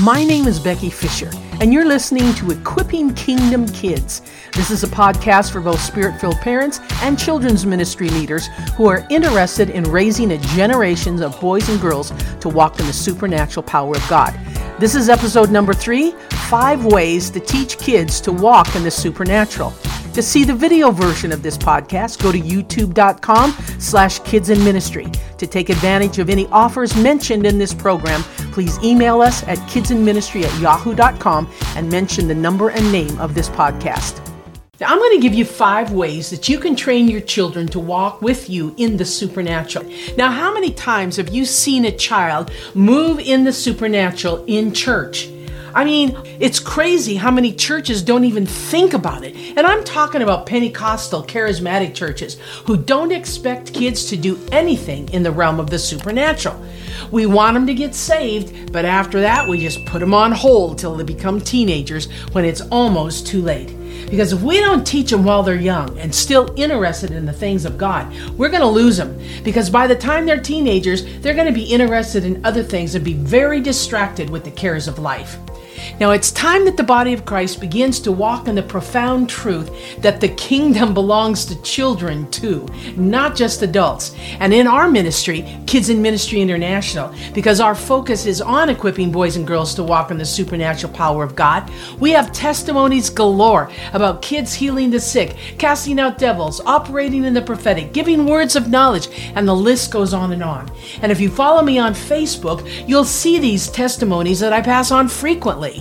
My name is Becky Fisher, and you're listening to Equipping Kingdom Kids. This is a podcast for both spirit filled parents and children's ministry leaders who are interested in raising a generation of boys and girls to walk in the supernatural power of God. This is episode number three Five Ways to Teach Kids to Walk in the Supernatural. To see the video version of this podcast, go to youtube.com slash kids in ministry. To take advantage of any offers mentioned in this program, please email us at kidsinministry at yahoo.com and mention the number and name of this podcast. Now, I'm going to give you five ways that you can train your children to walk with you in the supernatural. Now, how many times have you seen a child move in the supernatural in church? I mean, it's crazy how many churches don't even think about it. And I'm talking about Pentecostal, charismatic churches who don't expect kids to do anything in the realm of the supernatural. We want them to get saved, but after that, we just put them on hold till they become teenagers when it's almost too late. Because if we don't teach them while they're young and still interested in the things of God, we're going to lose them. Because by the time they're teenagers, they're going to be interested in other things and be very distracted with the cares of life. Now it's time that the body of Christ begins to walk in the profound truth that the kingdom belongs to children too, not just adults. And in our ministry, Kids in Ministry International, because our focus is on equipping boys and girls to walk in the supernatural power of God, we have testimonies galore about kids healing the sick, casting out devils, operating in the prophetic, giving words of knowledge, and the list goes on and on. And if you follow me on Facebook, you'll see these testimonies that I pass on frequently.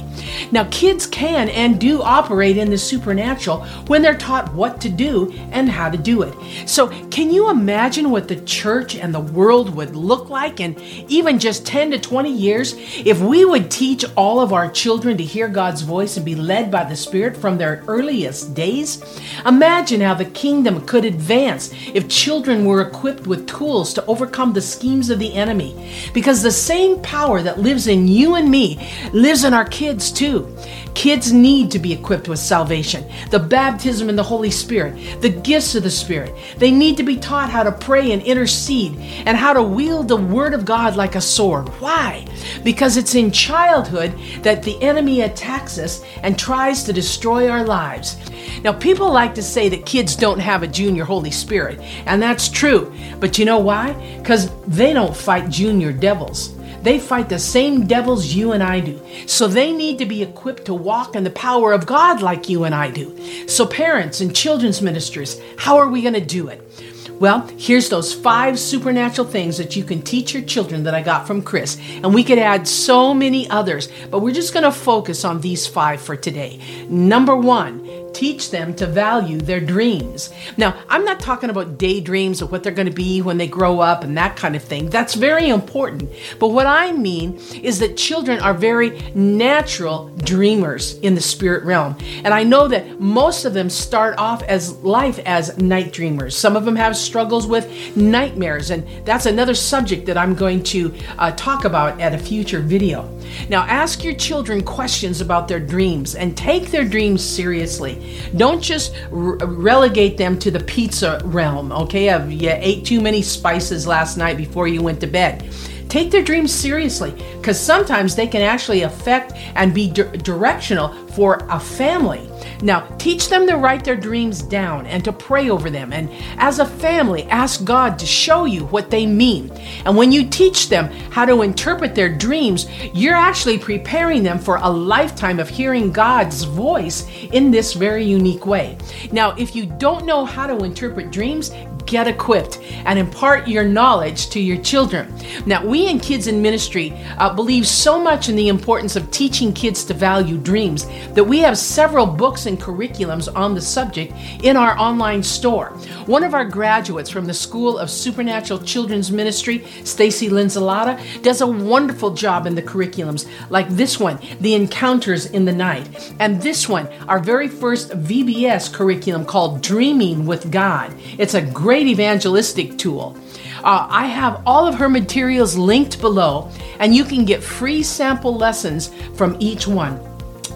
Now, kids can and do operate in the supernatural when they're taught what to do and how to do it. So, can you imagine what the church and the world would look like in even just 10 to 20 years if we would teach all of our children to hear God's voice and be led by the Spirit from their earliest days? Imagine how the kingdom could advance if children were equipped with tools to overcome the schemes of the enemy. Because the same power that lives in you and me lives in our kids too. Kids need to be equipped with salvation, the baptism in the Holy Spirit, the gifts of the Spirit. They need to be taught how to pray and intercede and how to wield the Word of God like a sword. Why? Because it's in childhood that the enemy attacks us and tries to destroy our lives. Now, people like to say that kids don't have a junior Holy Spirit, and that's true. But you know why? Because they don't fight junior devils. They fight the same devils you and I do. So they need to be equipped to walk in the power of God like you and I do. So, parents and children's ministers, how are we going to do it? Well, here's those five supernatural things that you can teach your children that I got from Chris. And we could add so many others, but we're just going to focus on these five for today. Number one, teach them to value their dreams. Now, I'm not talking about daydreams of what they're going to be when they grow up and that kind of thing. That's very important. But what I mean is that children are very natural dreamers in the spirit realm. And I know that most of them start off as life as night dreamers. Some of them have struggles with nightmares, and that's another subject that I'm going to uh, talk about at a future video. Now, ask your children questions about their dreams and take their dreams seriously. Don't just re- relegate them to the pizza realm, okay? Of you ate too many spices last night before you went to bed. Take their dreams seriously because sometimes they can actually affect and be di- directional for a family. Now, teach them to write their dreams down and to pray over them. And as a family, ask God to show you what they mean. And when you teach them how to interpret their dreams, you're actually preparing them for a lifetime of hearing God's voice in this very unique way. Now, if you don't know how to interpret dreams, get equipped and impart your knowledge to your children. Now, we in Kids in Ministry uh, believe so much in the importance of teaching kids to value dreams that we have several books and curriculums on the subject in our online store. One of our graduates from the School of Supernatural Children's Ministry, Stacy Linzalata, does a wonderful job in the curriculums, like this one, The Encounters in the Night, and this one, our very first VBS curriculum called Dreaming with God. It's a great great evangelistic tool. Uh, I have all of her materials linked below, and you can get free sample lessons from each one.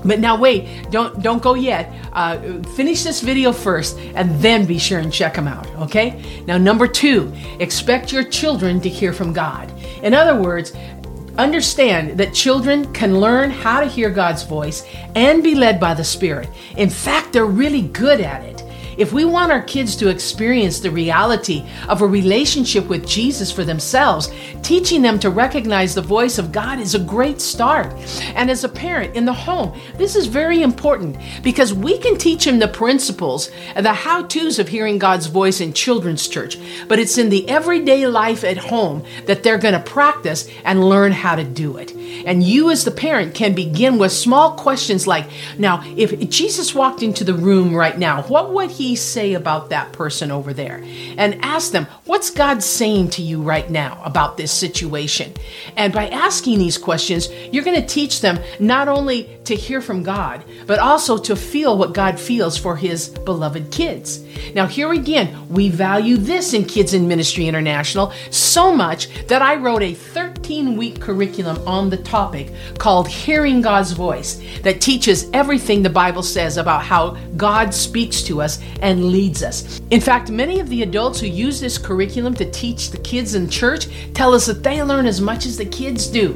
But now wait, don't don't go yet. Uh, finish this video first, and then be sure and check them out. Okay? Now number two, expect your children to hear from God. In other words, Understand that children can learn how to hear God's voice and be led by the Spirit. In fact, they're really good at it. If we want our kids to experience the reality of a relationship with Jesus for themselves, teaching them to recognize the voice of God is a great start. And as a parent in the home, this is very important because we can teach them the principles and the how to's of hearing God's voice in children's church, but it's in the everyday life at home that they're going to practice and learn how to do it. And you, as the parent, can begin with small questions like Now, if Jesus walked into the room right now, what would he say about that person over there? And ask them, What's God saying to you right now about this situation? And by asking these questions, you're going to teach them not only to hear from God, but also to feel what God feels for his beloved kids. Now, here again, we value this in Kids in Ministry International so much that I wrote a 13 week curriculum on the topic called Hearing God's Voice that teaches everything the Bible says about how God speaks to us and leads us. In fact, many of the adults who use this curriculum to teach the kids in church tell us that they learn as much as the kids do.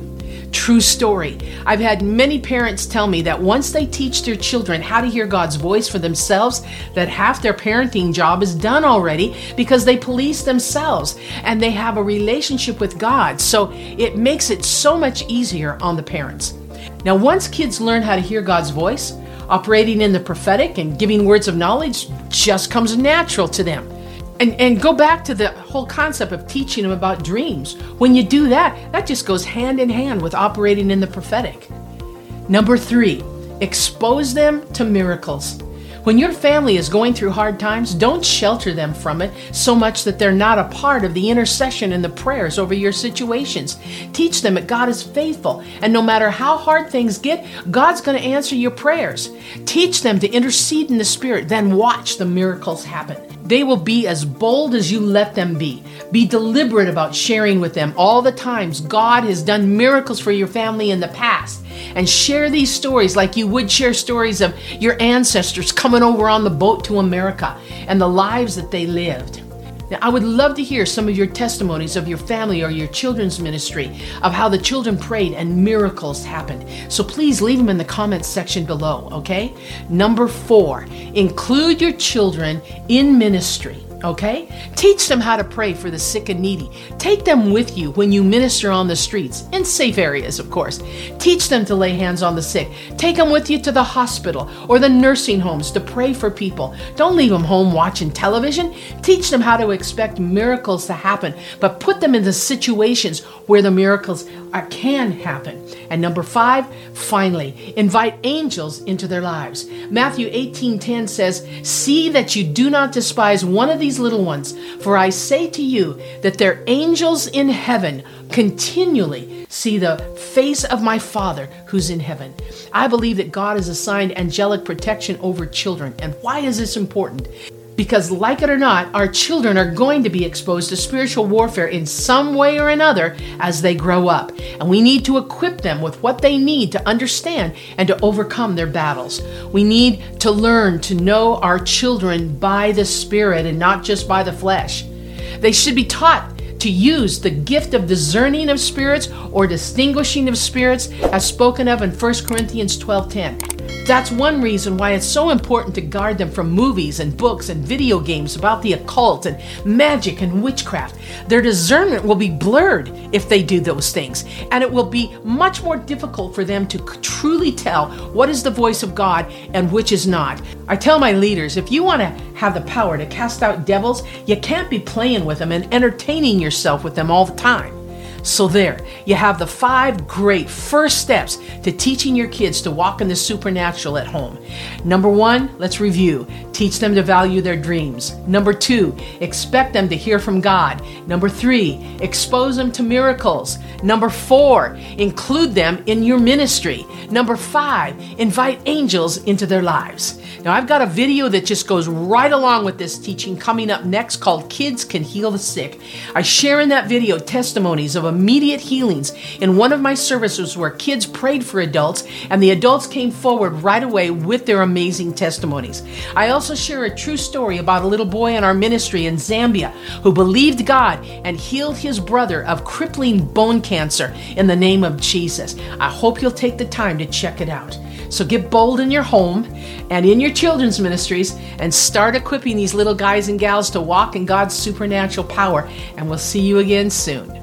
True story. I've had many parents tell me that once they teach their children how to hear God's voice for themselves, that half their parenting job is done already because they police themselves and they have a relationship with God. So it makes it so much easier on the parents. Now, once kids learn how to hear God's voice, operating in the prophetic and giving words of knowledge just comes natural to them. And, and go back to the whole concept of teaching them about dreams. When you do that, that just goes hand in hand with operating in the prophetic. Number three, expose them to miracles. When your family is going through hard times, don't shelter them from it so much that they're not a part of the intercession and the prayers over your situations. Teach them that God is faithful, and no matter how hard things get, God's going to answer your prayers. Teach them to intercede in the Spirit, then watch the miracles happen. They will be as bold as you let them be. Be deliberate about sharing with them all the times God has done miracles for your family in the past. And share these stories like you would share stories of your ancestors coming over on the boat to America and the lives that they lived. Now, I would love to hear some of your testimonies of your family or your children's ministry of how the children prayed and miracles happened. So please leave them in the comments section below, okay? Number four, include your children in ministry. Okay? Teach them how to pray for the sick and needy. Take them with you when you minister on the streets, in safe areas, of course. Teach them to lay hands on the sick. Take them with you to the hospital or the nursing homes to pray for people. Don't leave them home watching television. Teach them how to expect miracles to happen, but put them in the situations where the miracles are, can happen. And number five, finally, invite angels into their lives. Matthew 18:10 says, "See that you do not despise one of these little ones, for I say to you that their angels in heaven continually see the face of my Father who's in heaven." I believe that God has assigned angelic protection over children. And why is this important? Because, like it or not, our children are going to be exposed to spiritual warfare in some way or another as they grow up. And we need to equip them with what they need to understand and to overcome their battles. We need to learn to know our children by the Spirit and not just by the flesh. They should be taught to use the gift of discerning of spirits or distinguishing of spirits as spoken of in 1 Corinthians 12:10. That's one reason why it's so important to guard them from movies and books and video games about the occult and magic and witchcraft. Their discernment will be blurred if they do those things, and it will be much more difficult for them to truly tell what is the voice of God and which is not. I tell my leaders if you want to have the power to cast out devils, you can't be playing with them and entertaining yourself with them all the time. So, there, you have the five great first steps to teaching your kids to walk in the supernatural at home. Number one, let's review. Teach them to value their dreams. Number two, expect them to hear from God. Number three, expose them to miracles. Number four, include them in your ministry. Number five, invite angels into their lives. Now, I've got a video that just goes right along with this teaching coming up next called Kids Can Heal the Sick. I share in that video testimonies of immediate healings in one of my services where kids prayed for adults and the adults came forward right away with their amazing testimonies. I also share a true story about a little boy in our ministry in Zambia who believed God and healed his brother of crippling bone cancer in the name of Jesus. I hope you'll take the time to check it out. So get bold in your home and in your children's ministries and start equipping these little guys and gals to walk in God's supernatural power. And we'll see you again soon.